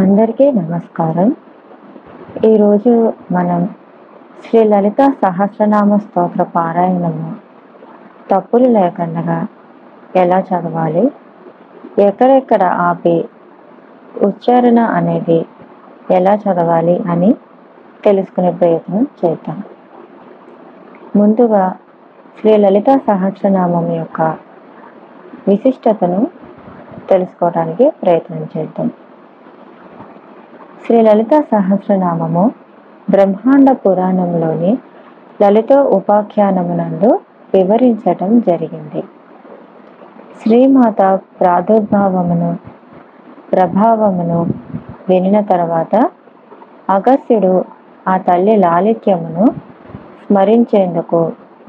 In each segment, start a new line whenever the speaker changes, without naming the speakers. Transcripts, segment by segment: అందరికీ నమస్కారం ఈరోజు మనం శ్రీ లలిత సహస్రనామ స్తోత్ర పారాయణము తప్పులు లేకుండా ఎలా చదవాలి ఎక్కడెక్కడ ఆపి ఉచ్చారణ అనేది ఎలా చదవాలి అని తెలుసుకునే ప్రయత్నం చేద్దాం ముందుగా శ్రీ లలిత సహస్రనామం యొక్క విశిష్టతను తెలుసుకోవడానికి ప్రయత్నం చేద్దాం శ్రీ లలిత సహస్రనామము బ్రహ్మాండ పురాణంలోని లలిత ఉపాఖ్యానమునందు వివరించటం జరిగింది శ్రీమాత ప్రాదుర్భావమును ప్రభావమును వినిన తర్వాత అగస్యుడు ఆ తల్లి లాలిత్యమును స్మరించేందుకు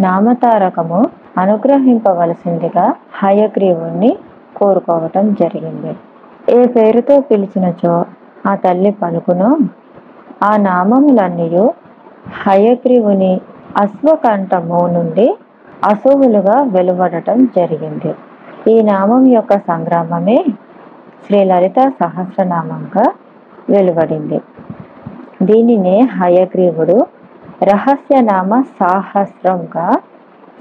నామతారకము అనుగ్రహింపవలసిందిగా హయగ్రీవుణ్ణి కోరుకోవటం జరిగింది ఏ పేరుతో పిలిచినచో ఆ తల్లి పలుకును ఆ నామములన్నీ హయగ్రీవుని అశ్వకంఠము నుండి అశువులుగా వెలువడటం జరిగింది ఈ నామం యొక్క సంగ్రామమే శ్రీ లలిత సహస్రనామంగా వెలువడింది దీనినే హయగ్రీవుడు రహస్యనామ సాహస్రంగా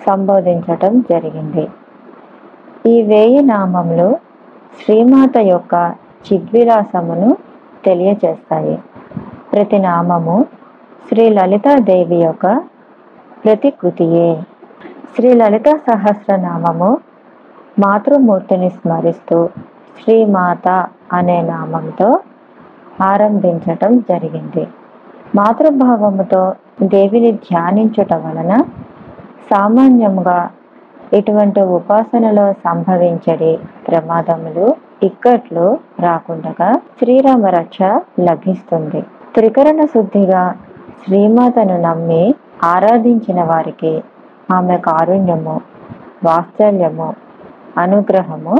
సంబోధించటం జరిగింది ఈ వేయి నామంలో శ్రీమాత యొక్క చిద్విలాసమును తెలియచేస్తాయి ప్రతి నామము శ్రీ లలితాదేవి యొక్క ప్రతికృతియే శ్రీ లలిత సహస్రనామము మాతృమూర్తిని స్మరిస్తూ శ్రీమాత అనే నామంతో ఆరంభించటం జరిగింది మాతృభావముతో దేవిని ధ్యానించుట వలన సామాన్యంగా ఇటువంటి ఉపాసనలో సంభవించడి ప్రమాదములు ఇక్కట్లు రాకుండగా శ్రీరామ రక్ష లభిస్తుంది త్రికరణ శుద్ధిగా శ్రీమాతను నమ్మి ఆరాధించిన వారికి ఆమె కారుణ్యము వాత్సల్యము అనుగ్రహము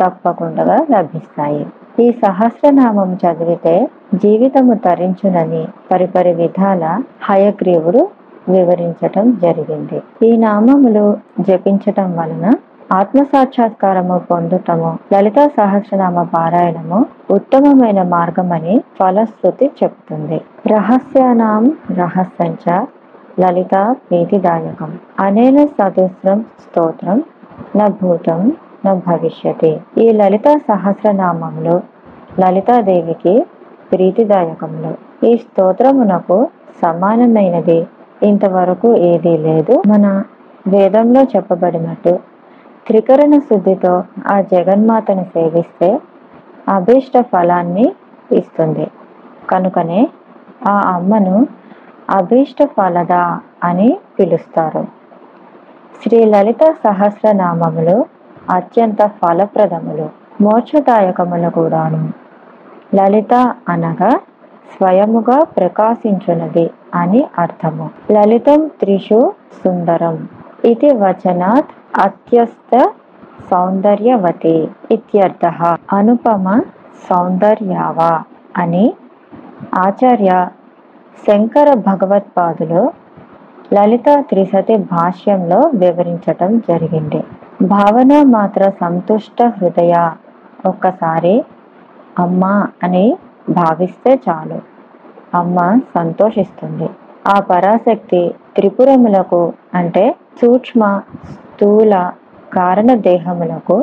తప్పకుండా లభిస్తాయి ఈ సహస్రనామం చదివితే జీవితము తరించునని పరిపరి విధాల హయగ్రీవుడు వివరించటం జరిగింది ఈ నామములు జపించటం వలన ఆత్మసాక్షాత్కారము పొందుటము లలితా సహస్రనామ పారాయణము ఉత్తమమైన మార్గమని ఫలశ్రుతి చెప్తుంది రహస్యానాం రహస్యంచ లలిత ప్రీతిదాయకం అనేన సదస్రం స్తోత్రం భూతం నా భవిష్యతి ఈ లలిత సహస్రనామములు లలితాదేవికి ప్రీతిదాయకములు ఈ స్తోత్రమునకు సమానమైనది ఇంతవరకు ఏదీ లేదు మన వేదంలో చెప్పబడినట్టు త్రికరణ శుద్ధితో ఆ జగన్మాతను సేవిస్తే అభీష్ట ఫలాన్ని ఇస్తుంది కనుకనే ఆ అమ్మను అభీష్ట ఫలద అని పిలుస్తారు శ్రీ లలిత సహస్రనామములు అత్యంత ఫలప్రదములు మోక్షదాయకములు కూడాను లలిత అనగా స్వయముగా ప్రకాశించున్నది అని అర్థము లలితం త్రిషు సుందరం ఇది వచనాత్ అత్యస్త సౌందర్యవతే ఇత్యర్థ అనుపమ సౌందర్యావా అని ఆచార్య శంకర భగవత్పాదులు లలిత త్రిసతి భాష్యంలో వివరించటం జరిగింది భావన మాత్ర సంతుష్ట హృదయ ఒక్కసారి అమ్మ అని భావిస్తే చాలు అమ్మ సంతోషిస్తుంది ఆ పరాశక్తి త్రిపురములకు అంటే సూక్ష్మ స్థూల కారణ దేహములకు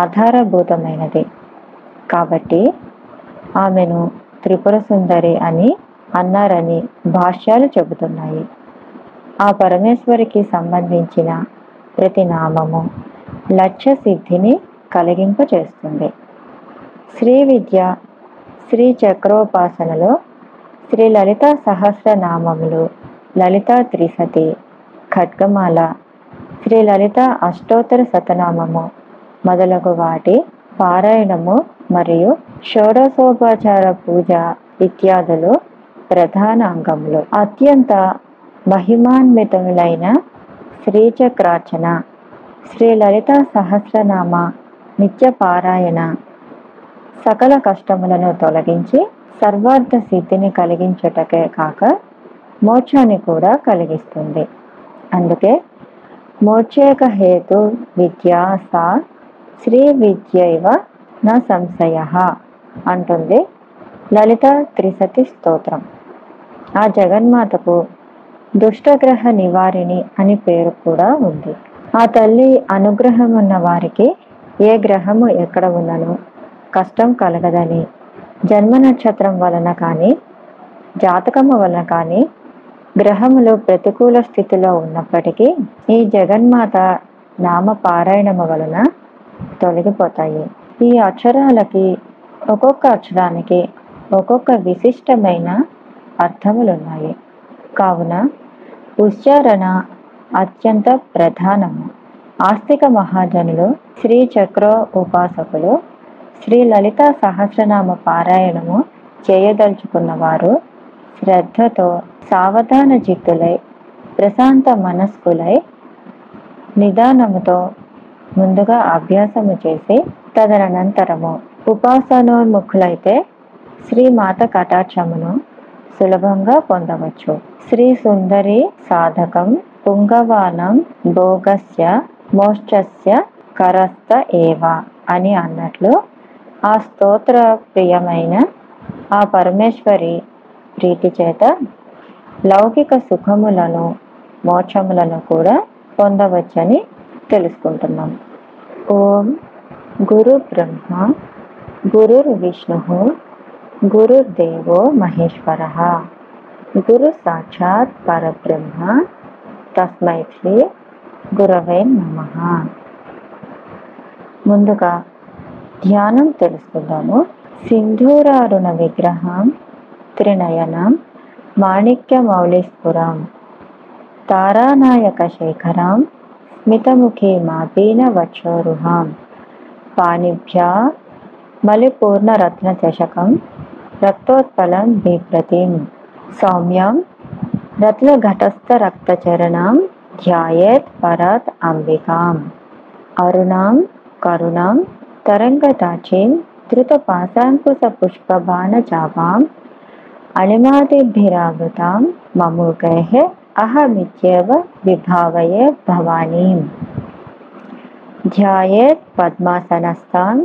ఆధారభూతమైనది కాబట్టి ఆమెను త్రిపుర సుందరి అని అన్నారని భాష్యాలు చెబుతున్నాయి ఆ పరమేశ్వరికి సంబంధించిన ప్రతి నామము లక్ష్య సిద్ధిని కలిగింపచేస్తుంది శ్రీ విద్య శ్రీ చక్రోపాసనలో శ్రీ లలిత నామములు లలితా త్రిసతి ఖడ్గమాల శ్రీ లలిత అష్టోత్తర శతనామము మొదలగు వాటి పారాయణము మరియు షోడశోపాచార పూజ ఇత్యాదులు ప్రధాన అంగములు అత్యంత మహిమాన్వితములైన శ్రీచక్రార్చన శ్రీ లలిత సహస్రనామ నిత్య పారాయణ సకల కష్టములను తొలగించి సర్వార్థ సిద్ధిని కలిగించుటకే కాక మోక్షాన్ని కూడా కలిగిస్తుంది అందుకే మోక్షేక హేతు విద్య సా శ్రీ ఇవ నా సంశయ అంటుంది లలిత త్రిసతి స్తోత్రం ఆ జగన్మాతకు దుష్టగ్రహ నివారిణి అని పేరు కూడా ఉంది ఆ తల్లి అనుగ్రహం ఉన్న వారికి ఏ గ్రహము ఎక్కడ ఉన్నను కష్టం కలగదని జన్మ నక్షత్రం వలన కానీ జాతకము వలన కానీ గ్రహములు ప్రతికూల స్థితిలో ఉన్నప్పటికీ ఈ జగన్మాత నామ పారాయణము వలన తొలగిపోతాయి ఈ అక్షరాలకి ఒక్కొక్క అక్షరానికి ఒక్కొక్క విశిష్టమైన అర్థములు ఉన్నాయి కావున ఉచ్చారణ అత్యంత ప్రధానము ఆస్తిక మహాజనులు శ్రీ చక్ర ఉపాసకులు శ్రీ లలిత సహస్రనామ పారాయణము చేయదలుచుకున్న వారు శ్రద్ధతో సావధాన జిత్తులై ప్రశాంత మనస్కులై నిదానముతో ముందుగా అభ్యాసము చేసి తదనంతరము ఉపాసనోన్ముఖులైతే శ్రీమాత కటాక్షమును సులభంగా పొందవచ్చు శ్రీ సుందరి సాధకం పుంగవానం భోగస్య మోక్షస్య కరస్త ఏవా అని అన్నట్లు ఆ స్తోత్ర ప్రియమైన ఆ పరమేశ్వరి ప్రీతి చేత లౌకిక సుఖములను మోక్షములను కూడా పొందవచ్చని తెలుసుకుంటున్నాం ఓం గురు బ్రహ్మ గురుర్ విష్ణు గురుర్దేవో మహేశ్వర గురు సాక్షాత్ పరబ్రహ్మ తస్మై శ్రీ గురవే నమ ముందుగా ధ్యానం తెలుసుకుందాము సింధూరారుణ విగ్రహం రాత్రినయనం మాణిక్యమౌళీస్ఫురాం తారానాయక శేఖరాం స్మితముఖీ మాపీన వక్షోరుహాం పాణిభ్య మలిపూర్ణరత్నచషకం రక్తోత్పలం బిభ్రతిం సౌమ్యం రత్నఘటస్థరక్తచరణం ధ్యాయేత్ పరత్ అంబికాం అరుణాం కరుణాం తరంగదాచీం ధృతపాశాంకుశపుష్పబాణజావాం अणिमादिभिरावृतां मम गेहे अहमित्येव विभावये भवानीं ध्यायेत् पद्मासनस्थां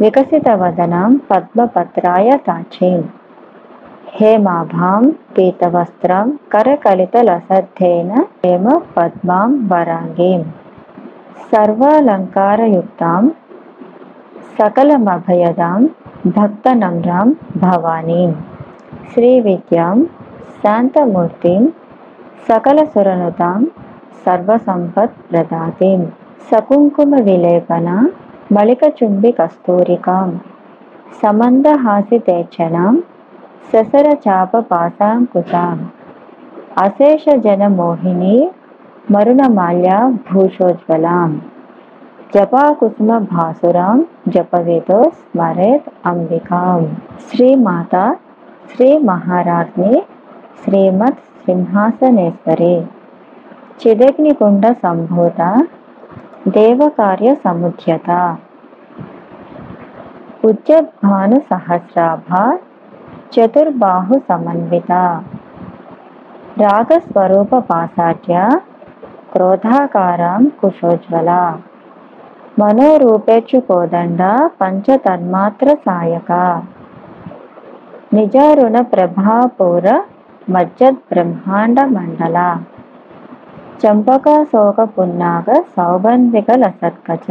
विकसितवदनां पद्मपत्राय ताचीं हेमाभां पीतवस्त्रं करकलितलसद्धेन हेम पद्मां वराङ्गीं सर्वालङ्कारयुक्तां सकलमभयदां भक्तनम्रां भवानीम् శ్రీ విద్యాం శాంతమూర్తిం సకల సురనుతాం సర్వసంపత్ ప్రదాతిం సకుంకుమ విలేపన మళికచుంబి కస్తూరికాం సమందహాసితేచ్చనాం ససరచాప పాశాంకుతాం అశేషజనమోహిని మరుణమాల్య భూషోజ్వలాం జపాకుసుమ భాసురాం జపవితో స్మరేత్ అంబికాం శ్రీమాత శ్రీ మహారాజ్ని శ్రీమత్ సింహాసనేశ్వరి చిదగ్నికుండ సంభూత దేవకార్య సముద్యత ఉజ్జద్భాను సహస్రాభ చతుర్బాహు సమన్విత రాగస్వరూప పాసాఠ్య క్రోధాకారం కుశోజ్వల మనోరూపేక్షు కోదండ పంచతన్మాత్ర సాయక నిజారుణ ప్రభాపౌర మజ్జద్ బ్రహ్మాండ మండల చంపక శోక పున్నాగ సౌగంధిక లసత్కచ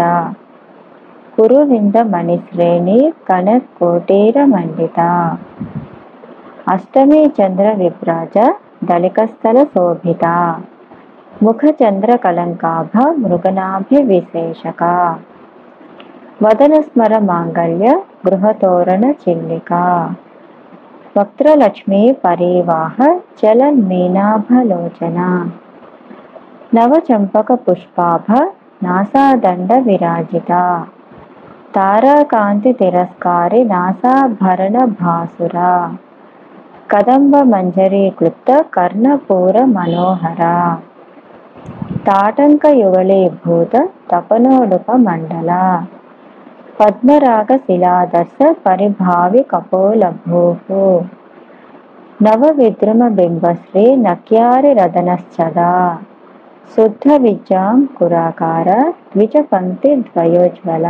కురువింద మణిశ్రేణి కనత్ మండిత అష్టమి చంద్ర విభ్రాజ దళికస్థల శోభిత ముఖ కలంకాభ మృగనాభి విశేషక వదన స్మర మాంగళ్య గృహతోరణ చిల్లిక వక్త్రలక్ష్మీ పరీవాహ చలన్ మీనాభలోచన నవచంపక పుష్పాభ నాసాదండ విరాజిత తారాకాంతి తిరస్కారి నాసాభరణ భాసుర కదంబ మంజరీ క్లుప్త కర్ణపూర మనోహర తాటంక యుగళీభూత తపనోడుప మండల పద్మరాగశిలాదర్శ పరిభావి కపోలభూః నవవిద్రమబింబశ్రీ నక్యారిరదనశ్చదా శుద్ధ విద్యాం కురాకార ద్విజపంక్తి ద్వయోజ్వల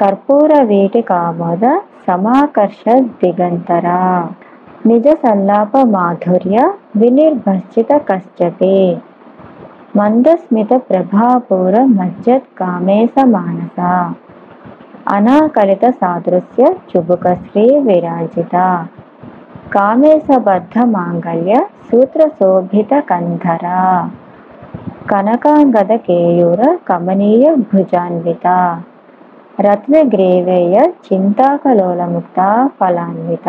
కర్పూర వీటి కామోద సమాకర్ష దిగంతర నిజ సల్లాప మాధుర్య వినిర్భశ్చిత కశ్చపే మందస్మిత ప్రభాపూర మజ్జత్ కామేశ మానస అనాకలిత సాదృశ్య చుబుకశ్రీ విరాజిత కామేశబద్ధ మాంగళ్య సూత్రశోభిత కంధర కనకాంగద కేయూర కమనీయ భుజాన్విత రత్నగ్రీవేయ చింతాకలోలముక్త ఫలాన్విత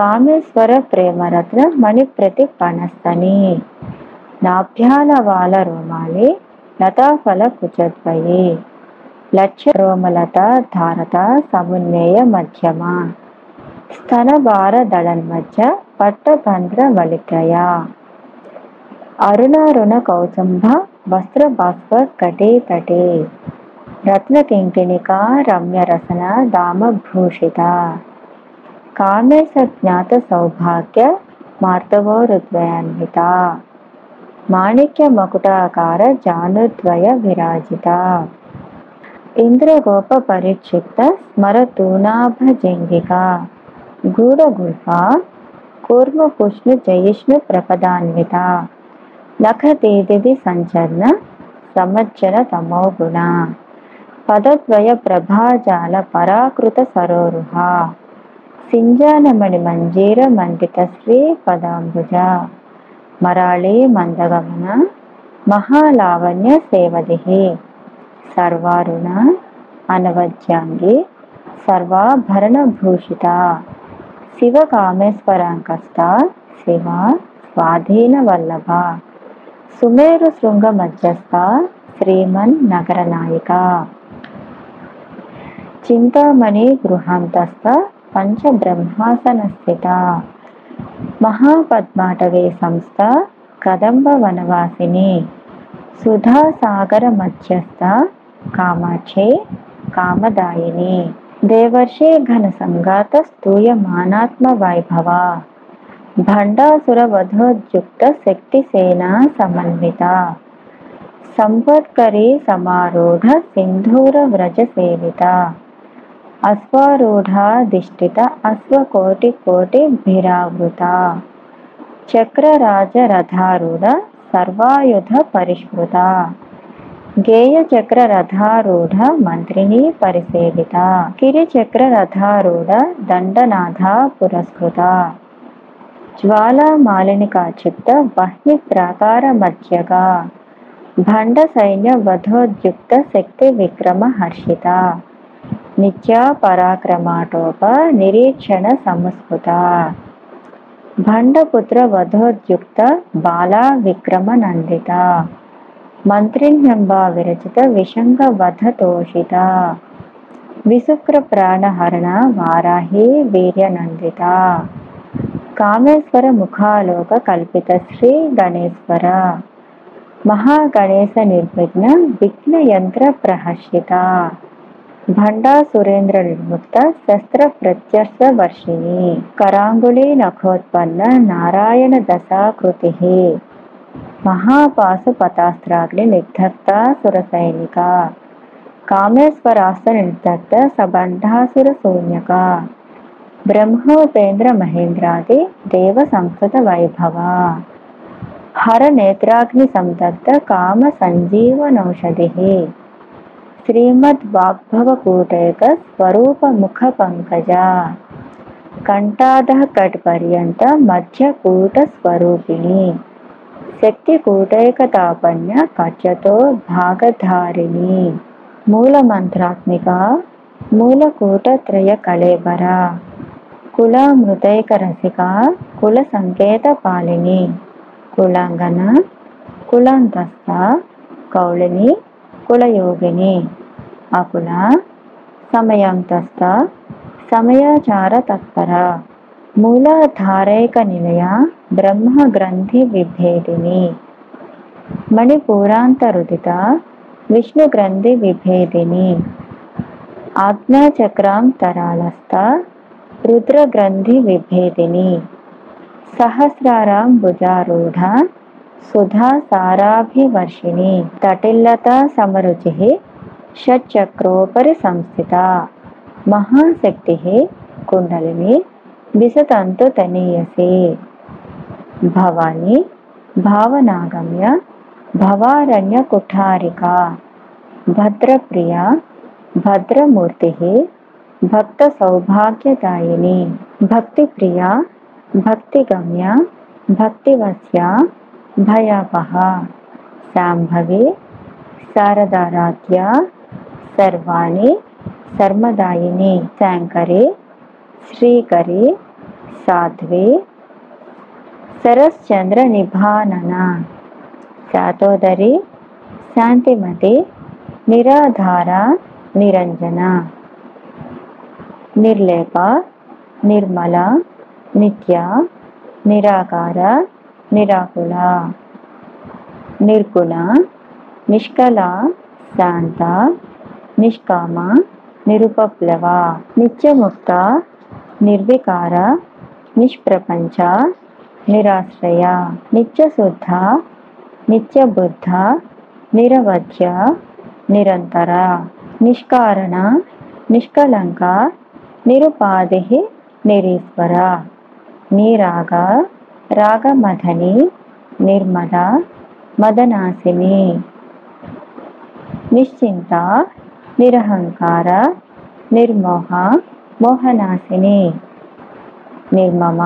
కామేశ్వర ప్రేమరత్న మణిప్రతి పణస్తని నాభ్యాల వాల రోమాలి లతాఫల కుచద్వయే లక్ష్య రోమలత ధారత సమున్వయ మధ్యమ దళన్ మధ్య పట్టభంద్ర వళికయ అరుణారుణ కౌసంభ వస్త్ర భాస్కర్ కటే తటే రత్న కింకిణిక రమ్య రమ్యరసన దామభూషిత కామేశ జ్ఞాత సౌభాగ్య మార్తవో హృద్వయాన్విత మాణిక్య మకుటాకార జానుద్వయ విరాజిత ఇంద్రగోప ఇంద్రగోపరిక్షిప్త స్మరతూనాభజంగిక గూఢగుహ కూర్మపుష్ణు జయిష్ణు ప్రపదాన్విత లఖతేదిది సంచరణ తమో గుణ పదద్వయ ప్రభాజాల పరాకృత సరోరుహ సింజానమణి మంజీర మండిత శ్రీ పదాంబుజ మరాళీ మందగమన మహాలావణ్య సేవదిహి సర్వారుణ అనవజ్యాంగి భూషిత శివ కామేశ్వరాంకస్త శివ స్వాధీన వల్లభ సుమేరు శృంగ మధ్యస్థ శ్రీమన్ నగర నాయక చింతామణి గృహాంతస్థ పంచబ్రహ్మాసన స్థిత మహాపద్మాటవే సంస్థ కదంబ వనవాసిని సుధాసాగర మధ్యస్థ కామాక్షి కామదాయిని దేవర్షి ఘన సంఘాత స్తూయమానాత్మ వైభవ భండాసురవధోద్యుక్త శక్తిసేన సమన్విత సంపత్కరి సమారూఢ సింధూర వ్రజ సేవిత అశ్వారూఢాధిష్ఠిత అశ్వకోటి కోటి భిరావృత చక్రరాజరథారూఢ సర్వాయుధ పరిష్కృత గేయచక్ర రథారూఢ మంత్రిని పరిసేవిత కిరిచక్ర రథారూఢ దండనాథ పురస్కృత జ్వాలామాలినికా చిత్త బహ్ని ప్రాకార మధ్యగా భండ సైన్య వధోద్యుక్త శక్తి విక్రమ హర్షిత నిత్యా పరాక్రమాటోప నిరీక్షణ సంస్కృత భండపుత్ర వధోద్యుక్త బాలా విక్రమనందిత మంత్రిణ్యంబ విరచిత విషంగ వధ తోషిత విశుక్ర ప్రాణహరణ వారాహి వీర్యనందిత కామేశ్వర ముఖాలోక కల్పిత శ్రీ గణేశ్వర మహాగణేశ నిర్విఘ్న విఘ్న యంత్ర ప్రహర్షిత భండా సురేంద్ర నిర్ముక్త శస్త్ర ప్రత్యర్శ వర్షిణి కరాంగుళీ నఖోత్పన్న నారాయణ దశాకృతి మహాపాసు పతాస్త్రాగ్ని నిగ్ధత్త సురసైనిక కామేశ్వరాస్త నిర్ధత్త సబంధాసుర శూన్యక బ్రహ్మోపేంద్ర మహేంద్రాది దేవ సంస్కృత వైభవ హర నేత్రాగ్ని సంతప్త కామ సంజీవనౌషధి శ్రీమద్ వాగ్భవకూటైక స్వరూప ముఖ పంకజ కంఠాద కట్ పర్యంత మధ్యకూట స్వరూపిణి శక్తి కూటైకతాపణ్య కట్యతో భాగధారిణి మూల మంత్రాత్మిక మూలకూటత్రయ కళేబర కుల మృతైక రసిక కుల సంకేత పాలిని కులాంగన కులాంతస్థ కౌళిని కులయోగిని అకుల సమయాంతస్థ సమయాచార తత్పర మూలాధారైకనిలయ బ్రహ్మగ్రంథివిభేదిని మణిపూరాంతరుదిత విష్ణుగ్రంథివిభేదిని ఆజ్ఞాచక్రాంతరాళస్థ రుద్రగ్రంథివిభేదిని సహస్రారాం భుజారూఢ సుధా సారాభివర్షిణి తటిల్లతా సమరుచి షట్చక్రోపరి సంస్థిత మహాశక్తి కుండలిని ಬಿಸತಂತು ತನೀಯಸೆ ಭವಾನಿ ಭಾವನಾಗಮ್ಯ ಭವಾರಣ್ಯ ಕುಠಾರಿಕಾ ಭದ್ರಪ್ರಿಯ ಭದ್ರಮೂರ್ತಿ ಭಕ್ತ ಸೌಭಾಗ್ಯದಾಯಿನಿ ಭಕ್ತಿಪ್ರಿಯ ಭಕ್ತಿಗಮ್ಯ ಭಕ್ತಿವಸ್ಯ ಭಯಾಪಹ ಸಾಂಭವಿ శారదారాధ్య సర్వాణి శర్మదాయిని శాంకరే ಶ್ರೀಕರಿ ಸಾಧ್ವಿ ಸರಶ್ಚಂದ್ರ ನಿಭಾನನ ಶಾತೋದರಿ ಶಾಂತಿಮತಿ ನಿರಾಧಾರ ನಿರಂಜನ ನಿರ್ಲೇಪ ನಿರ್ಮಲ ನಿತ್ಯ ನಿರಾಕಾರ ನಿರಾಕುಳ ನಿರ್ಗುಣ ನಿಷ್ಕಲ ಶಾಂತ ನಿಷ್ಕಾಮ ನಿರುಪಪ್ಲವ ನಿತ್ಯಮುಕ್ತ ನಿರ್ವಿಕಾರ ನಿಷ್ಪ್ರಪಂಚ ನಿರಾಶ್ರಯ ನಿತ್ಯಶುದ್ಧ ನಿತ್ಯಬುದ್ಧ ನಿರವಧ್ಯ నిరంతర నిష్కారణ నిష్కలంక నిరుపాధి నిరీశ్వర నీరాగ రాగమధని నిర్మల మదనాశిని నిశ్చింత నిరహంకార నిర్మోహ మోహనాశిని నిర్మమ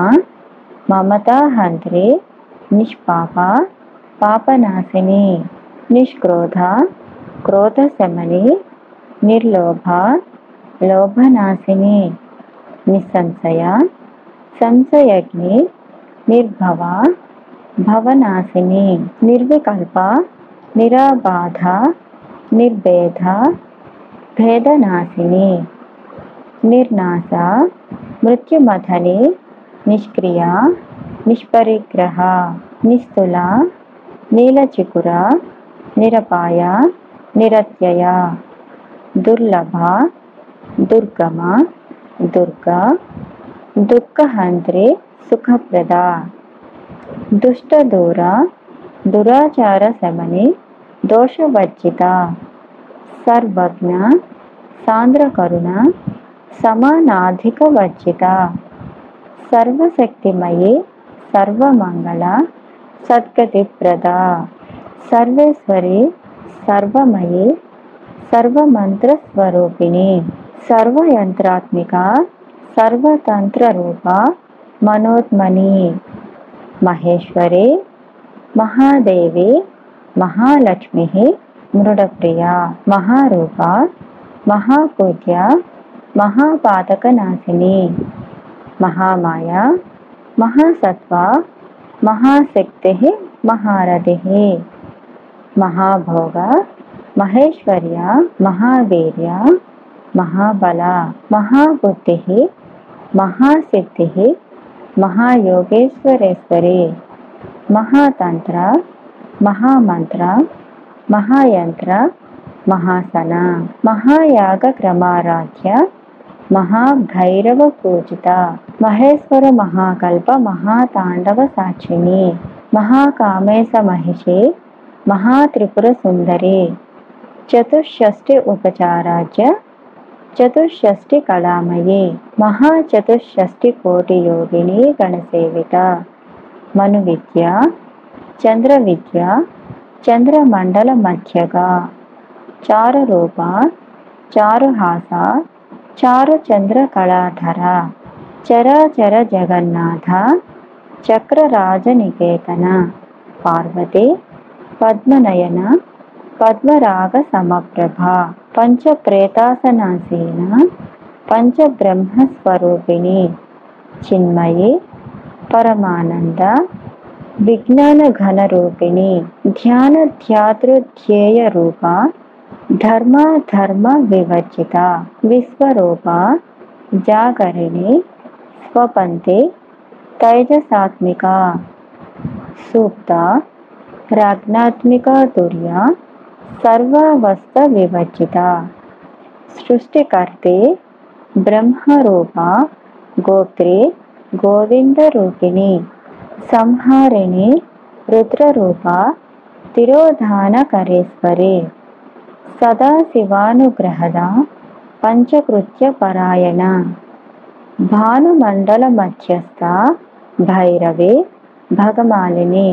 మమతాహంత్రి నిష్పాప పాపనాశిని నిష్క్రోధ క్రోధశమని నిర్లోభ లోభనాశిని నిస్సంశయ సంశయగ్ని నిర్భవ భవనాశిని నిర్వికల్ప నిరాబాధ నిర్భేద భేదనాశిని నిర్నాశ మృత్యుమథని నిష్క్రియ నిష్పరిగ్రహ నిస్తుల నీలచికుర నిరపాయ నిరత్యయ దుర్లభ దుర్గమ దుర్గ దుఃఖహంత్రి సుఖప్రద దుష్టదూర దురాచార శమని దోషవర్జిత సర్వజ్ఞ సాంద్రకరుణ సమానాధికవర్జిక సర్వశక్తిమయే సర్వమంగళ సద్గతిప్రద సర్వేశ్వరి సర్వమయే సర్వమంత్రస్వరూపిణి సర్వయంత్రాత్మిక సర్వతంత్రరూప మనోత్మని మహేశ్వరి మహాదేవి మహాలక్ష్మి మృడప్రియ మహారూప మహాపూజ్య महापातकनाशिनी महामाया महासत्वा महाशक्ति महारथिः महाभोग महेश्वर्या महावीर महाबला महाबुद्धि महासिद्धिः महायोगेश्वरेश्वरी महातंत्र महामंत्र महायंत्र महासना महायागक्रमाराध्य మహాభైరవ పూజిత మహేశ్వర మహాకల్ప మహాతాండవ సాక్షిణి మహాకామేశ మహిషి మహాత్రిపుర సుందరి చతుషష్ఠి ఉపచారాజ్య చతుషష్ఠి కళామయి మహాచతుషష్ఠి కోటి యోగిని గణసేవిత మను విద్య చంద్ర విద్య చంద్రమండల మధ్యగా చారురూప చారుహాస చారుచంద్ర కళాధర చరాచర జగన్నాథ చక్రరాజనికేతన పార్వతి పద్మనయన పద్మరాగ సమప్రభ పంచప్రేతాసనాసీన పంచబ్రహ్మస్వరూపిణి చిన్మయి పరమానంద విజ్ఞాన ఘన రూపిణి धर्म धर्म विवर्जिता विश्व जागरणी स्वपंथे तैजसात्मिका सूक्ता प्राज्ञात्मिका दुर्या सर्वावस्थ विवर्जिता सृष्टिकर्ते ब्रह्मरूपा गोत्रे गोविंद रूपिणी संहारिणी रुद्ररूपा तिरोधानकरेश्वरी ಸದಾಶಿವಾನುಗ್ರಹದ ಪಂಚಕೃತ್ಯ ಪರಾಯಣ ಭಾನುಮಂಡಲ ಮಧ್ಯಸ್ಥ ಭೈರವೆ ಭಗಮಾಲಿನಿ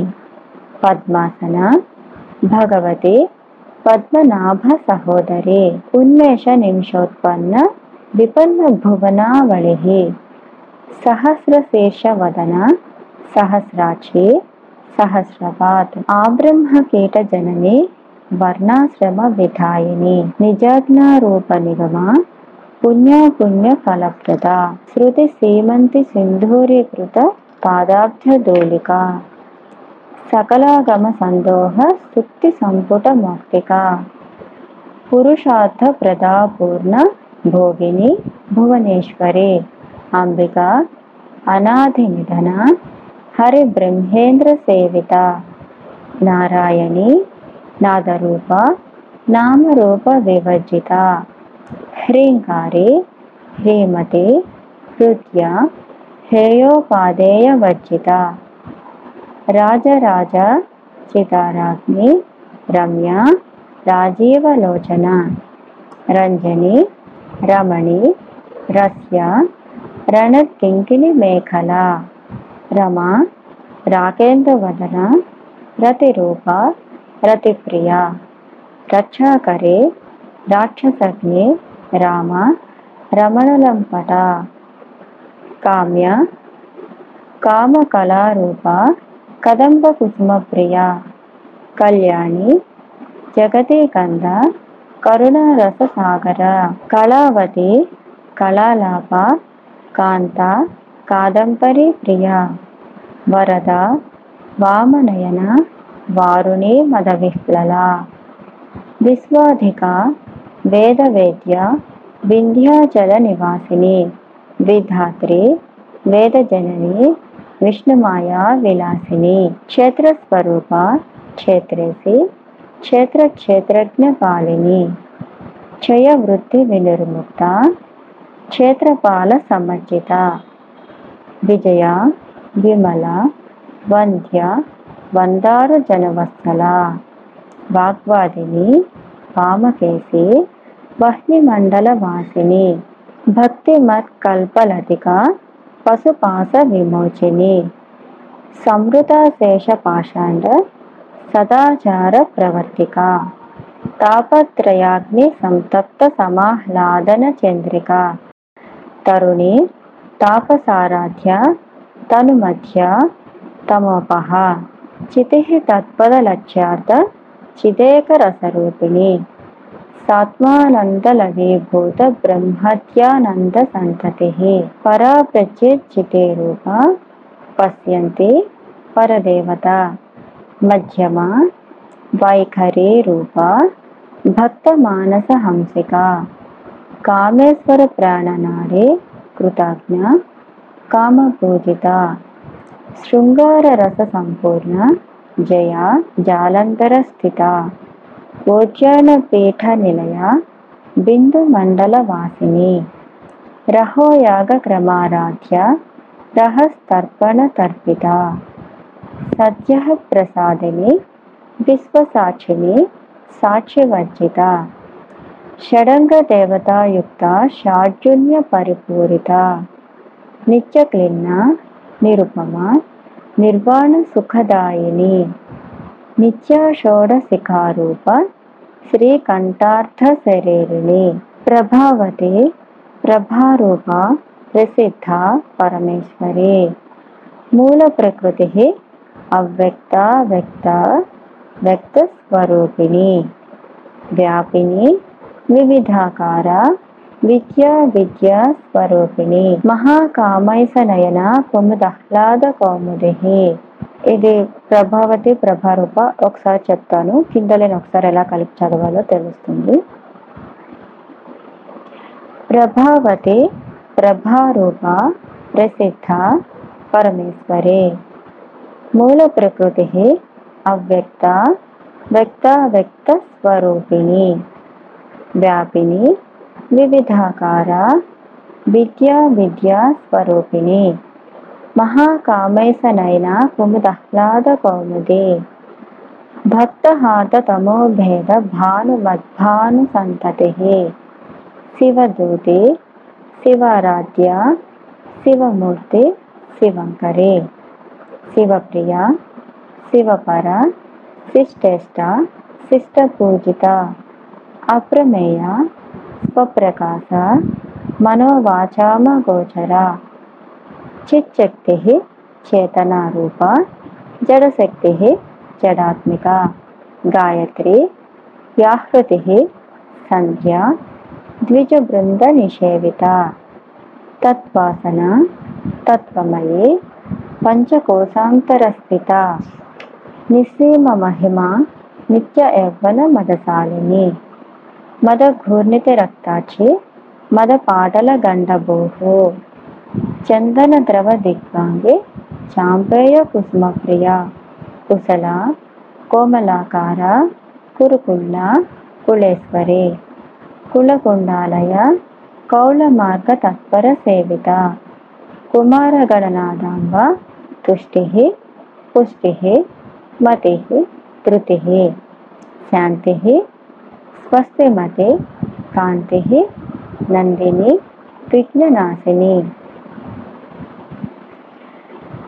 ಪದ್ಮಾಸನ ಭಗವತಿ ಪದ್ಮನಾಭ ಸಹೋದರಿ ಉನ್ಮೇಷ ನಿಮಿಷೋತ್ಪನ್ನ ವಿಪನ್ನ ಭುವನಾವಳಿ ಸಹಸ್ರಶೇಷವದನ ಸಹಸ್ರಾಕ್ಷಿ ಸಹಸ್ರಪಾತ್ ಆಬ್ರಹ್ಮ ಕೀಟ ಜನನಿ వర్ణాశ్రమ విధాయిని నిజాజ్ఞా రూప నిగమ పుణ్యాపుణ్య ఫలప్రద శృతి సీమంతి సింధూరీకృత పాదాబ్ధ దూలిక సకలాగమ సందోహ సుక్తి సంపుట మౌక్తిక పురుషార్థ ప్రదాపూర్ణ భోగిని భువనేశ్వరి అంబిక అనాథి నిధన హరి బ్రహ్మేంద్ర సేవిత నారాయణి నాదరూప నామరూప వివర్జిత హ్రీంకారే హ్రీమతే హృత్య వర్జిత రాజరాజ సీతారాజ్ని రమ్య రాజీవలోచన రంజని రమణి రస్య రణకింకిణి మేఖల రమ రాకేంద్రవదన రతిరూప రతిప్రియ రక్షణ కరే రామ రమణలంపట కామ్య కామకళారూప కదంబ కుసుమప్రియ కళ్యాణి జగతి కంద సాగర కళావతి కళాలాప కాంత కాదంపరి ప్రియ వరద వామనయన వారునే మద విహ్వల విశ్వాధిక వేదవేద్య వింధ్యాచల నివాసిని విధాత్రి వేదజనని విష్ణుమాయా విలాసిని క్షేత్రస్వరూప క్షేత్రేసి క్షేత్ర క్షేత్రజ్ఞ పాలిని క్షయవృత్తి వినిర్ముక్త క్షేత్రపాల సమర్జిత విజయ విమల వంధ్య వందారు జనవస్థల వాగ్వాదిని వామకేసి వహ్నిమండల వాసిని భక్తిమత్ కల్పలతిక పశుపాస విమోచిని సంవృత శేష పాషాండ సదాచార ప్రవర్తిక తాపత్రయాగ్ని సంతప్త సమాహ్లాదన చంద్రిక తరుణి తాపసారాధ్య తను మధ్య తమోపహ చితి తత్పద లక్ష్యార్థ చిదేకరసరూపిణి సాత్మానందలవీభూత బ్రహ్మత్యానంద సంతతి పరా ప్రత్యేచ్చితే రూప పశ్యంతి పరదేవత మధ్యమ వైఖరి రూప భక్త మానస హంసిక కామేశ్వర ప్రాణనాడే కృతజ్ఞ కామపూజిత ಶೃಂಗಾರರಸಸಂಪೂರ್ಣ ಜಯ ಜಾಲಂಧರ ಸ್ಥಿತ ಗೋಜ್ಯಾನಪೀಠ ನಿಲಯ ಬಿಂದುಮಂಡಲವಾಸಿನಿ ರಹೋಯಾಗ ಕ್ರಮಾರಾಧ್ಯ ತರ್ಪಿತ ಸದ್ಯ ಪ್ರಸಾದಿನಿ ವಿಶ್ವಸಾಕ್ಷಿನಿ సాక్ష్యవర్జిత షడంగ దేవతాయుక్త షాడ్జున్య పరిపూరిత నిత్యక్లిన్న निरुपमा निर्वाण निर्वाणसुखदायिनी श्रीकंठार्थ श्रीकण्ठार्थशरीरिणी प्रभावते प्रभारूप प्रसिद्धा परमेश्वरी मूल प्रकृति अव्यक्ता व्यक्ता व्यक्तस्वरूपिणी व्यापिनी विविधाकारा విద్యా విద్య స్వరూపిణి మహాకామైస నయన కొమ్ముదహ్లాద కౌముదిహి ఇది ప్రభావతి ప్రభారూప ఒకసారి చెప్తాను కింద లేని ఒకసారి ఎలా కలిపి చదవాలో తెలుస్తుంది ప్రభావతి ప్రభారూప ప్రసిద్ధ పరమేశ్వరి మూల ప్రకృతి అవ్యక్త వ్యక్త వ్యక్త స్వరూపిణి వ్యాపిని వివిధాకార విద్యా విద్యా స్వరూపిణి మహాకామైసనైన కుముదాహ్లాద కౌముదే భక్తహార్థతమోభేద భానుమద్భాను సంతతి శివదూతే శివారాధ్య శివమూర్తి శివంకరి శివప్రియ శివపర శిష్టేష్ట శిష్టపూజిత అప్రమేయ స్వప్రకాశ మనోవాచామగోచర చిచ్చక్తి చేతనారూప జడశక్తి జడాత్మిక గాయత్రి యాహృతి సంధ్య ద్విజబృంద నిషేవిత తత్వాసన తత్వమయే పంచకోశాంతరస్థిత నిస్సీమ మహిమ నిత్య యవ్వన మదశాలిని మద ఘూర్ణిత రక్తాచి మద పాటల గండబోహో చందన ద్రవ దిగ్వాంగే చాంపేయ కుసుమప్రియ కుశల కోమలాకార కురుకుళ్ళ కుళేశ్వరి కులకుండాలయ కౌల మార్గ తత్పర సేవిత కుమారగణనాదాంబ తుష్టి పుష్టి మతి ధృతి శాంతి स्वस्ते मते कांते ही नंदिनी विघ्ननाशिनी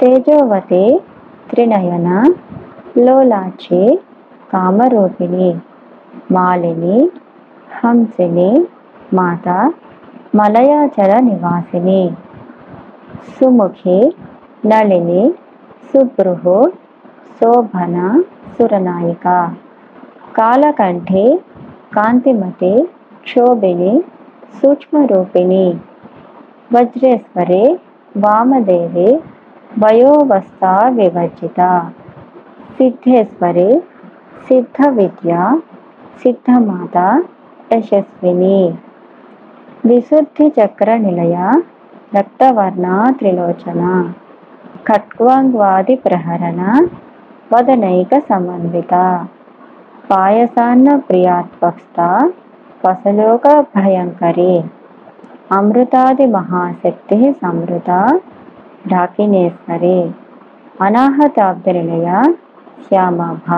तेजोवते त्रिनयना लोलाचे कामरूपिणी मालिनी हंसिनी माता मलयाचर सुमुखे सुमुखी नलिनी सुब्रुह शोभना सुरनायिका कालकंठे కాంతిమతే క్షోభిణి సూక్ష్మరూపిణి వజ్రేశ్వరి వామదేవి వయోవస్థా వివర్జిత సిద్ధేశ్వరి సిద్ధ విద్య సిద్ధమాత యశస్విని విశుద్ధి చక్ర నిలయ రక్తవర్ణ త్రిలోచన ఖట్వాంగ్వాది ప్రహరణ వదనైక సమన్విత ಪಾಯಸಾನ್ನ ಪ್ರಿಯಾತ್ವಕ್ಸ್ತ ಸ್ವಸಲೋಕ ಭಯಂಕರಿ ಅಮೃತಾದಿ ಮಹಾಶಕ್ತಿ ಸಮೃತ ಡಾಕಿನೇಶ್ವರಿ ಅನಾಹತಾಬ್ದನಿಲಯ ಶ್ಯಾಮಾಭ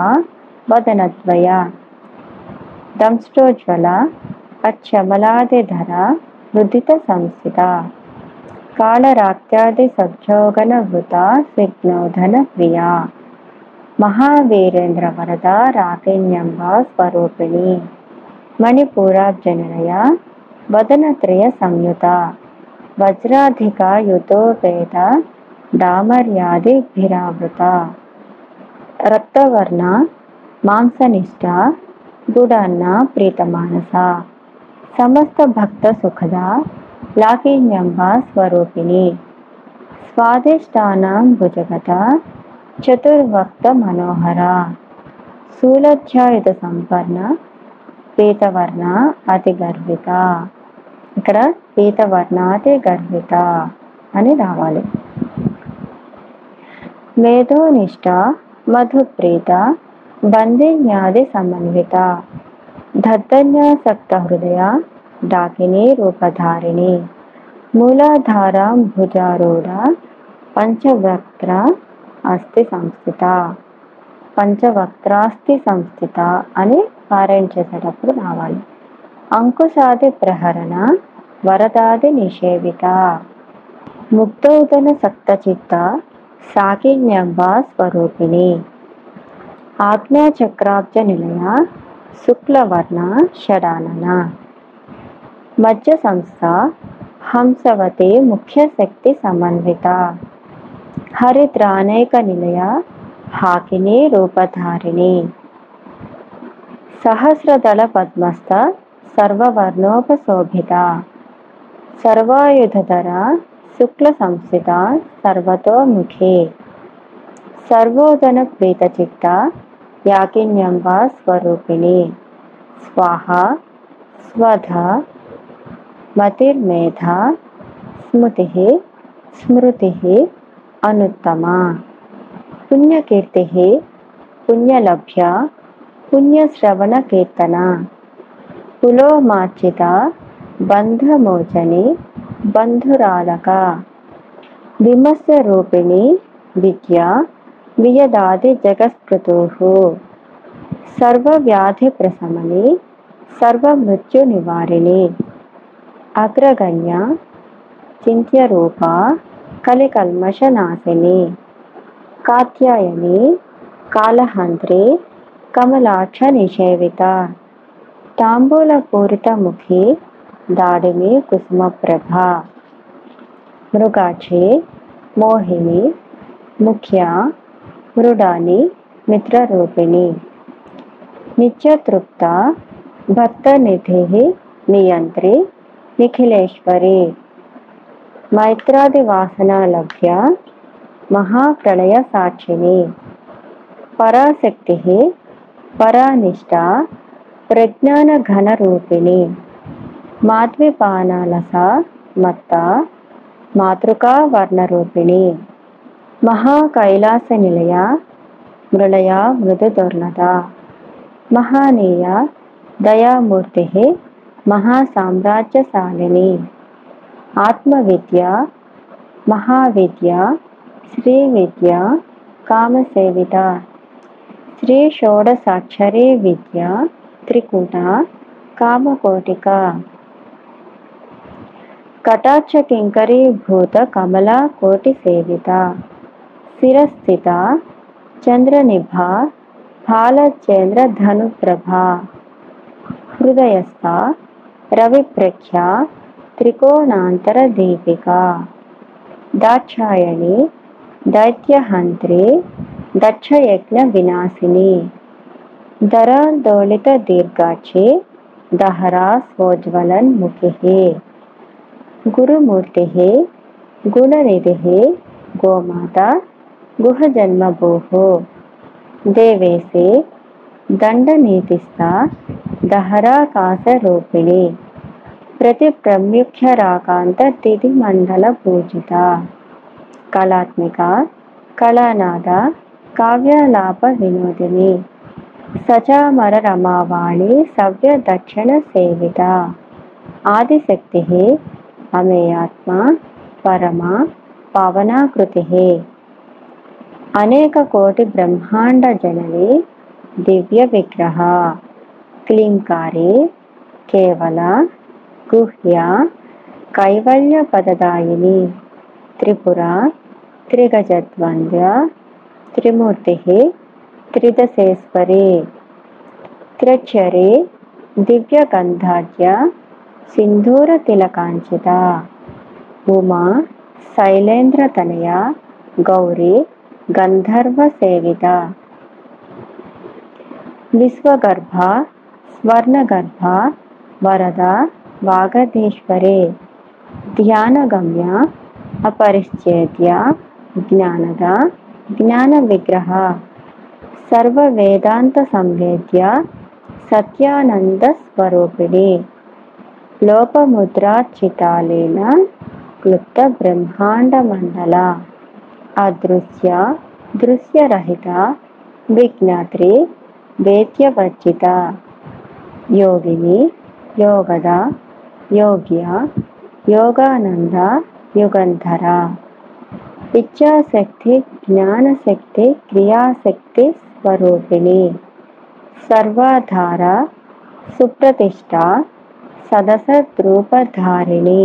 ವದನದ್ವಯ ದಂಷ್ಟೋಜ್ವಲ ಅಚ್ಚಮಲಾದಿಧರ ರುದಿತ ಸಂಸ್ಥಿತ ಕಾಳರಾತ್ಯಾದಿ ಸಜ್ಜೋಗನ ವೃತ ವಿಘ್ನೋಧನ ಪ್ರಿಯ మహావీరేంద్ర వరద రాగిణ్యంబా స్వరూపిణి మణిపూరాబ్జనయ వదనత్రయ సంయుత వజ్రాధిక యుతో వేద డామర్యాదిభిరావృత రక్తవర్ణ మాంసనిష్ట గుడాన్న ప్రీతమానస సమస్త భక్త సుఖద లాకిన్యంబ స్వరూపిణి స్వాదిష్టానం భుజగత చతుర్వక్త మనోహర శూలధ్యాయుత సంపన్న పీతవర్ణ అతి గర్విత ఇక్కడ అతి గర్విత అని రావాలి మేధోనిష్ట మధుప్రీత బంధిన్యాది సమన్విత దద్దన్యాసక్త హృదయ డాకిని రూపధారిణి మూలాధార భుజారూఢ పంచవక్త్ర అస్థి సంస్థిత పంచవక్రాస్థి సంస్థిత అని పారాయణ చేసేటప్పుడు రావాలి అంకుశాది ప్రహరణ వరదాది నిషేవిత ముక్తౌతన సక్తచిత్త సాకిన్యంబ స్వరూపిణి ఆజ్ఞాచక్రాబ్జ నిలయ శుక్లవర్ణ షడానన మధ్య సంస్థ హంసవతి ముఖ్య శక్తి సమన్విత ಹರಿದ್ರಾನೈಕ నిలయ ಹಾಕಿನಿ రూపధారిణి సహస్రదళ పద్మస్థ ಸರ್ವರ್ಣೋಪಶೋಭಿತ ಸರ್ವಾಯುಧರ శుక్ల సంస్థిత సర్వతోముఖే సర్వోదన ప్రీతచిత్త యాకిన్యంబా స్వరూపిణి స్వాహ స్వధ మతిర్మేధ స్మృతి స్మృతి అనుత్తమా పుణ్యకీర్తి పుణ్యలభ్య పుణ్యశ్రవణకీర్తన కులోమార్జిత బంధమోచని బంధురాలక విమస్యరూపిణి విద్య వియదాది జగత్కృతు సర్వవ్యాధి ప్రశమని సర్వమృత్యు నివారిణి అగ్రగణ్య చింత్యరూప కలికల్మషనాశిని కాత్యాయని కాళహంత్రి కమలాక్ష నిషేవిత తాంబూలపూరితముఖి దాడిని కుసుమప్రభ మృగాచి మోహిని ముఖ్య మృడాని మిత్రరూపిణి నిత్యతృప్త భక్తనిధి నియంత్రి నిఖిలేశ్వరి మైత్రాది వాసన లభ్య మహాప్రళయ సాక్షిని పరాశక్తి పరానిష్ట ప్రజ్ఞాన ఘన రూపిణి మాద్విపానాలస మత్త మాతృకా వర్ణ రూపిణి మహాకైలాస నిలయ మృళయ మృదు దుర్లద మహానీయ దయామూర్తి మహాసామ్రాజ్యశాలిని ఆత్మవిద్య మహావిద్య శ్రీ విద్య కామసేవిత శ్రీ షోడసాక్షరీ విద్య త్రికూట కామకోటిక కటాక్ష భూత కమలా కోటి సేవిత శిరస్థిత చంద్రనిభ బాలచేంద్ర ధనుప్రభ హృదయస్థ రవిప్రఖ్య త్రికోణాంతర దీపిక దాక్షాయణి దైత్యహంత్రి దక్షయజ్ఞ వినాశిని దరాదోళిత దీర్ఘాక్షి దహరా స్వోజ్వలన్ ముఖి గురుమూర్తి గుణనిధి గోమాత గుహజన్మభూ దేవేసి దండనీతిస్థ దహరాకాశరూపిణి ప్రతి ప్రముఖ్య రాగాంత తిది మండల పూజిత కళాత్మిక కళానాద కావ్యలాప వినోదిని సచామర రమావాణి సవ్య దక్షిణ సేవిత ఆదిశక్తి అమేయాత్మ పరమ పవనాకృతి అనేక కోటి బ్రహ్మాండ జనని దివ్య విగ్రహ క్లీంకారి కేవల గుహ్య కైవల్య పదదాయిని త్రిపుర త్రిగజద్వంద్య త్రిమూర్తి త్రిదశేశ్వరి త్రిచరి దివ్యగంధాఢ్య సింధూర తిలకాంచిత ఉమా శైలేంద్రతనయ గౌరీ గంధర్వ సేవిత విశ్వగర్భ స్వర్ణగర్భ వరద वागदेश्वरे ಧ್ಯಾನಗಮ್ಯ ಅಪರಿಶ್ಚೇದ್ಯ ಜ್ಞಾನದ ಜ್ಞಾನವಿಗ್ರಹ ಸರ್ವ ವೇದಾಂತ ಸಂವೇದ್ಯ ಸತ್ಯಾನಂದ ಸ್ವರೂಪಿಣಿ ಲೋಪಮುದ್ರಾರ್ಚಿತಾಲೀನ ಕ್ಲುಪ್ತ ಬ್ರಹ್ಮಾಂಡ ಮಂಡಲ ಅದೃಶ್ಯ ದೃಶ್ಯರಹಿತ ವಿಜ್ಞಾತ್ರಿ ವೇದ್ಯವರ್ಜಿತ ಯೋಗಿನಿ ಯೋಗದ యోగ్య యోగానంద యుగంధర ఇచ్ఛాశక్తి జ్ఞానశక్తి క్రియాశక్తి స్వరూపిణి సర్వాధార సుప్రతిష్ట సదసద్రూపధారిణి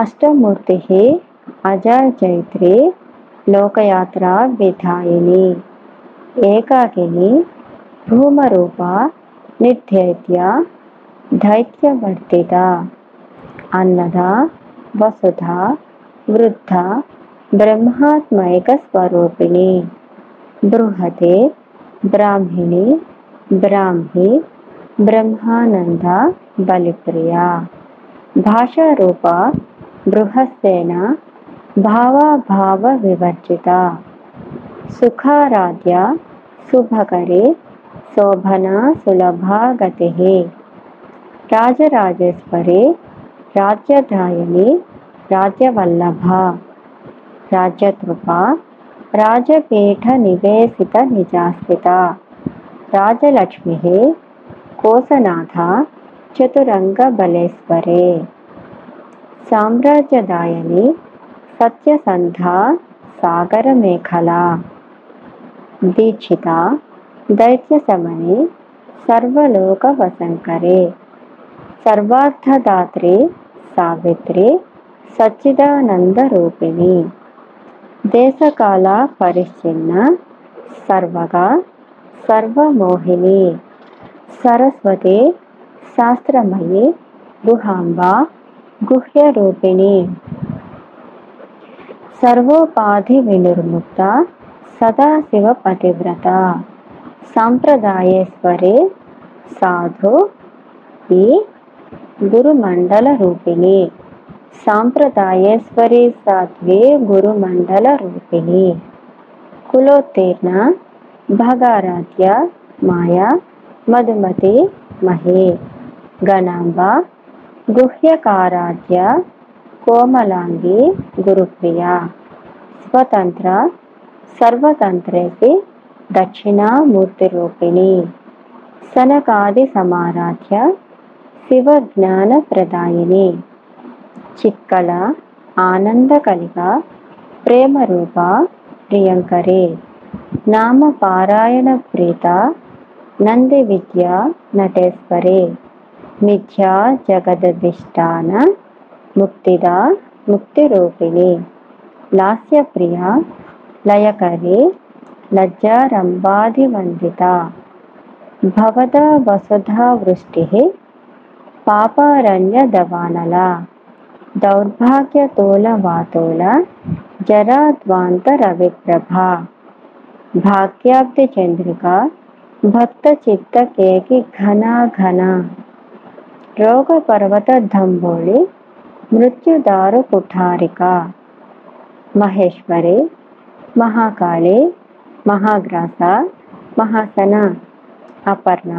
అష్టమూర్తి అజాజైత్రి లోకయాత్ర విధాయిని ఏకాకిని భూమరూప నిత్యైత్య దైత్యవర్ధిత అన్నద వసుధ వృద్ధ బ్రహ్మాత్మైక స్వరూపిణి బృహతే బ్రాహ్మిణి బ్రాహ్మి బ్రహ్మానంద బలిప్రియ భాషారూప బృహస్సేన భావాభావ వివర్జిత సుఖారాధ్య శుభకరే శోభనా సులభా राजराजेश्वरे राज्यधायिनि राज्यवल्लभ राज्यतृपा राजपीठनिवेशितनिजास्थिता चतुरंग बलेश्वरे चतुरङ्गबलेश्वरे सत्यसंधा सागर मेखला दीक्षिता सर्वलोक वसंकरे సర్వార్థదాత్రే సావిత్రి సచ్చిదానంద రూపిణి దేశకాల పరిశ్చిన్న సర్వగా సర్వమోహిని సరస్వతి శాస్త్రమయి గుహాంబ గుహ్యరూపిణి సర్వోపాధి వినిర్ముక్త సదాశివ పతివ్రత సాంప్రదాయేశ్వరి సాధు ఈ गुरुमण्डलरूपिणी साम्प्रदायेश्वरी साध्वे गुरुमण्डलरूपिणी कुलोत्तीर्णा भगाराध्या माया मधुमती महे गणाम्बा गुह्यकाराध्या కోమలాంగి గురుప్రియ స్వతంత్ర సర్వతంత్రేసి దక్షిణామూర్తిరూపిణి సనకాది సమారాధ్య శివజ్ఞాన ప్రదాయిని చిక్కల ఆనందకలిగ ప్రేమరూప ప్రియంకరే నామపారాయణ ప్రీత నంది విద్య నటేశ్వరే మిథ్యా జగదధిష్టాన ముక్తిద ముక్తిరూపిణి లాస్యప్రియ లయకరి లజ్జారంభాధివందిత భవద వసుధా వృష్టి పాపారణ్య దవానల దౌర్భాగ్య తోల వాతోల జరాద్వాంత రవిప్రభ భాగ్యాబ్ది చంద్రిక భక్త చిత్త కేకి ఘన ఘన రోగ పర్వత దంబోళి మృత్యుదారు కుఠారిక మహేశ్వరి మహాకాళి మహాగ్రాస మహాసన అపర్ణ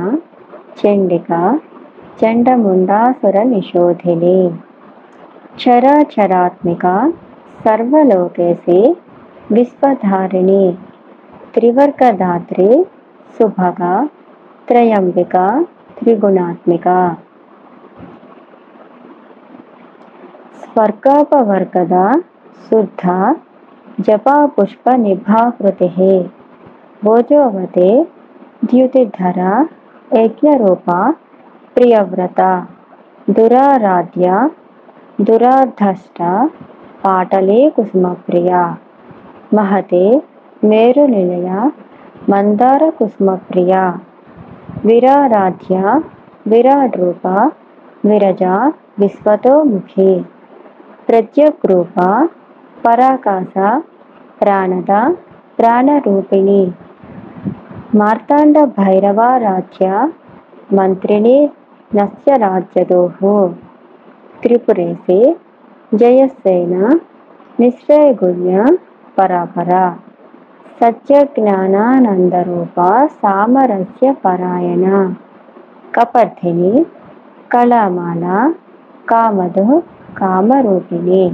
చండిక చండముండాసురనిశోధిని చరాచరాత్మిక సర్వలోకేసి విశ్వధారిణి త్రివర్గదాత్రి సుభగ త్రయంబిక త్రిగుణాత్మిక స్వర్గాపవర్గద శుద్ధ జపాపుష్ప నిభాకృతి భోజోవతే ద్యుతిధర యజ్ఞరూప ప్రియవ్రత దురారాధ్య దురాధష్ట పాటలే కుసుమప్రియ మహతే మేరు నిలయ మందార కుసుమప్రియ విరారాధ్య విరాడ్రూప విరజ విశ్వతోముఖి ప్రత్యగ్రూప పరాకాశ ప్రాణద ప్రాణరూపిణి మార్తాండ భైరవారాధ్య మంత్రిణి నస్య రాజ్యదోహ త్రిపురేసే జయస్సేన నిశ్చయగుణ్య పరాపర సత్యజ్ఞానానందరూప సామరస్య పరాయణ కపర్ధిని కళామాల కామదు కామరూపిణి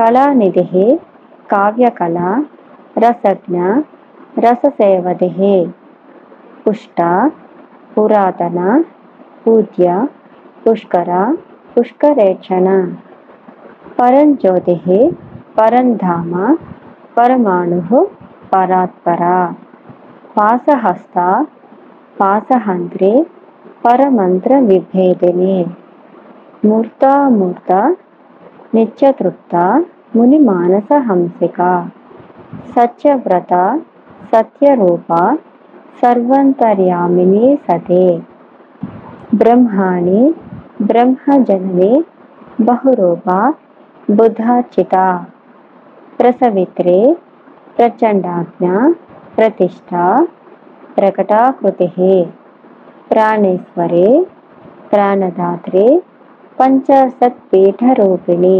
కళానిధి కావ్యకళ రసజ్ఞ రససేవధి పుష్ట పురాతన पूज्य पुष्करा पुष्करेक्षणा परञ्ज्योतिः परन्धाम परमाणु परात्परा पासहस्ता पासहन्त्रे परमन्त्रविभेदिने मूर्तामूर्ता नित्यतृप्ता हंसिका सत्यव्रता सत्यरूपा सर्वंतर्यामिनी सते బ్రహ్మాణి బ్రహ్మజనని బహురూపా బుధార్చిత ప్రసవిత్రే ప్రచండాజ్ఞ ప్రతిష్ఠా ప్రకటాకృతి ప్రాణేశ్వరే ప్రాణదాత్రే పంచాశత్పీఠరూపిణి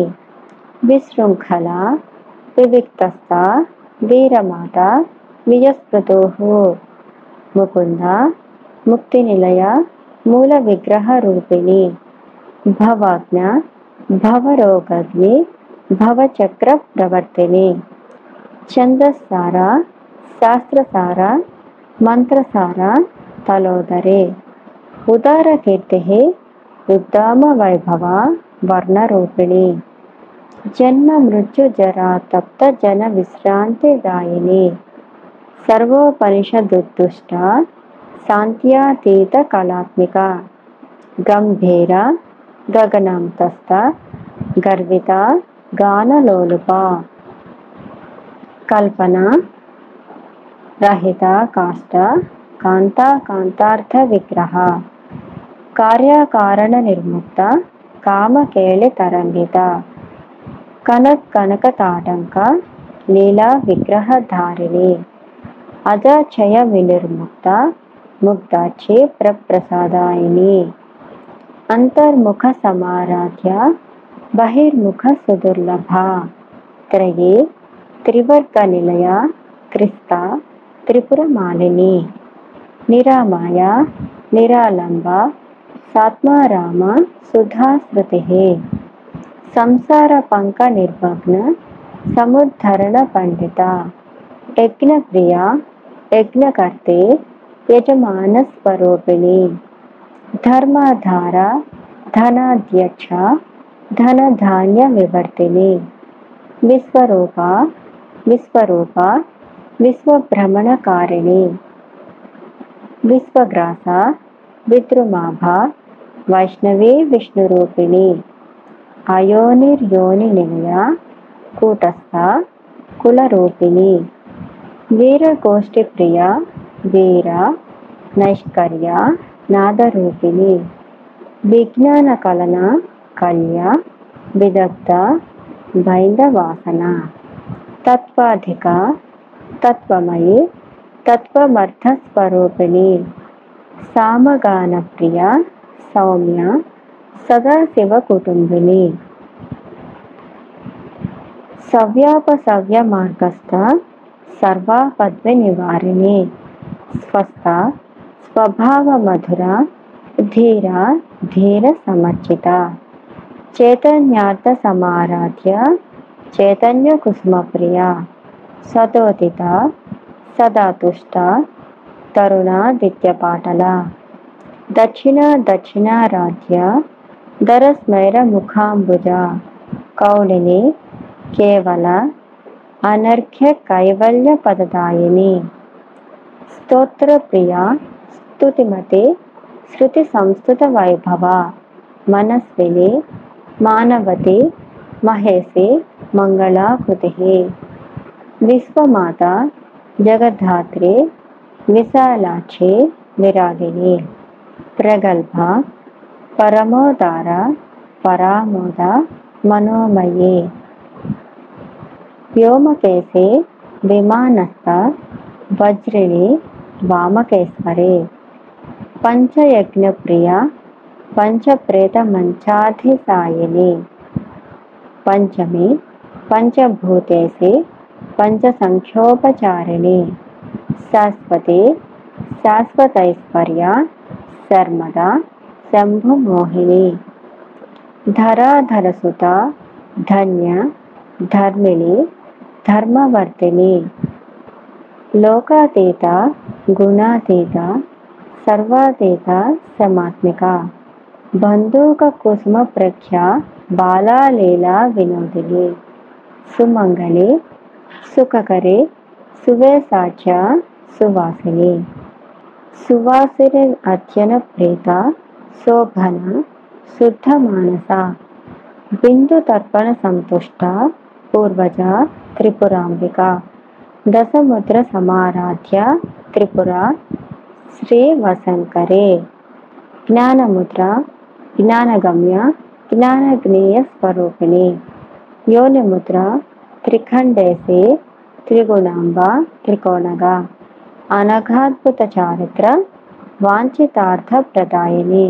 విశృంఖల వివిక్తస్థ వీరమాత విజస్పృతోహు ముకుంద ముక్తినిలయ ಮೂಲ ವಿಗ್ರಹ ರೂಪಿಣಿ ಭವಾಜ್ಞ ಭವರೋಗಜ್ಞೆ ಭವಚಕ್ರ ಪ್ರವರ್ತಿನಿ ಛಂದಸ್ಸಾರ ಶಾಸ್ತ್ರಸಾರ ಮಂತ್ರಸಾರ ತಲೋದರೆ ಉದಾರಕೀರ್ತಿ ಉದ್ದಾಮ ವೈಭವ ವರ್ಣರೂಪಿಣಿ ಜನ್ಮ ಮೃತ್ಯು ಜರ ತಪ್ತ ಜನ ವಿಶ್ರಾಂತಿದಾಯಿನಿ ಸರ್ವೋಪನಿಷದುಷ್ಟುಷ್ಟ శాంత్యాతీత కళాత్మిక గంభీర గగనాంతస్థ గర్విత గానలోలుప కల్పన రహిత కాష్ట కాంతా కాంతార్థ కార్యకారణ నిర్ముక్త కామకేళి తరంగిత కనక్ కనక తాటంక లీలా విగ్రహధారిణి అజాచయ వినిర్ముక్త ముగ్ధాచే ప్రప్రసాదాయిని అంతర్ముఖ సమారాధ్య బహిర్ముఖ సుదుర్లభ త్రయే త్రివర్గ నిలయ క్రిస్త త్రిపురమాలిని నిరామాయ నిరాలంబ సాత్మారామ సుధాశ్రుతి సంసార పంక నిర్వగ్న సముద్ధరణ పండిత యజ్ఞప్రియ యజ్ఞకర్తే यजमानस्वरूपिणी धर्माधारा धनाध्यक्ष धान्य विवर्तिनी विश्वरूपा विश्वरूपा विश्वभ्रमणकारिणी विश्वग्रासा विद्रुमाभा वैष्णवी विष्णुरूपिणी अयोनिर्योनिनिलया कूटस्था कुलरूपिणी वीरगोष्ठिप्रिया వీర నైష్కర్య నాదరూపిణి విజ్ఞాన కలన కళ్య విదగ్ధ బైందవాసన తత్వాధిక తత్వమయి తత్వమర్థస్వరూపిణి సామగానప్రియ సౌమ్య సదాశివ కుటుంబిని సవ్యాపసవ్య మార్గస్థ సర్వాపద్వి నివారిణి స్వస్థ స్వభావ మధుర ధీర ధీర సమర్చిత చైతన్యార్థ సమారాధ్య చైతన్య కుసుమప్రియ సతోదిత సదాతుష్ట తరుణ దిత్యపాటల దక్షిణ దక్షిణారాధ్య దరస్మైర ముఖాంబుజ కౌళిని కేవల అనర్ఘ్య కైవల్య పదదాయిని స్తోత్రప్రియ స్తుతిమతి శృతి సంస్కృత వైభవ మనస్విని మానవతి మహేషి మంగళాకృతి విశ్వమాత జగద్ధాత్రి విశాలాక్షి విరాగిణి ప్రగల్భ పరమోదార పరామోద మనోమయీ వ్యోమకేశే విమానస్థ వజ్రిణి వామకేశ్వరి పంచయజ్ఞప్రియ పంచప్రేత మంచాధిసాయిని పంచమి పంచభూతేసి పంచసంక్షోపచారిణి శాశ్వతి శాశ్వతైశ్వర్య శర్మద శంభుమోహిని ధరాధరసుత ధన్య ధర్మిణి ధర్మవర్తిని लोकातीत गुणातीत सर्वातीत समात्मिका बंदूक कुसुम प्रख्या बाला लीला विनोदिनी सुमंगली सुखकरे सुवे साख्या सुवासिनी अत्यन प्रेता शोभन शुद्ध मानसा बिंदु तर्पण संतुष्टा पूर्वजा त्रिपुरांबिका दशमुद्र समाराध्य त्रिपुरा ज्ञान मुद्रा ज्ञानगम्य ज्ञानग्नेय स्वरूपिणी योन त्रिखंडे से त्रिगुणांबा त्रिकोणगा अनघाद्भुत चारित्र वांछितार्थ प्रदायिनी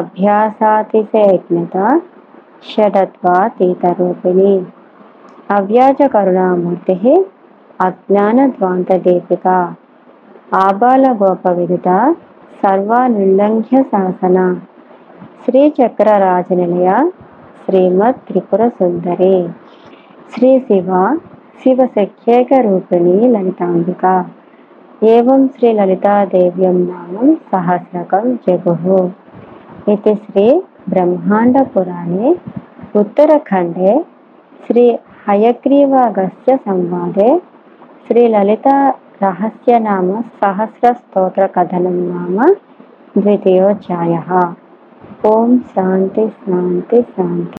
अभ्यासातिशयज्ञता षडत्वातीतरूपिणी अव्याजकरुणामूर्तिः అజ్ఞాన ద్వాంత దీపిక ఆబాల గోప విదిత సర్వానుల్లంఘ్య శాసన శ్రీ చక్ర రాజనిలయ శ్రీమద్ త్రిపుర సుందరి శ్రీ శివ శివ సఖ్యేక రూపిణి లలితాంబిక ఏం శ్రీ లలితాదేవ్యం నామం సహస్రకం జగు ఇది శ్రీ బ్రహ్మాండ పురాణే ఉత్తరఖండే శ్రీ హయగ్రీవాగస్య సంవాదే శ్రీ లలిత రహస్య నామ సహస్ర స్తోత్ర కథనం నామ ద్వితీయోధ్యాయ ఓం శాంతి శాంతి శాంతి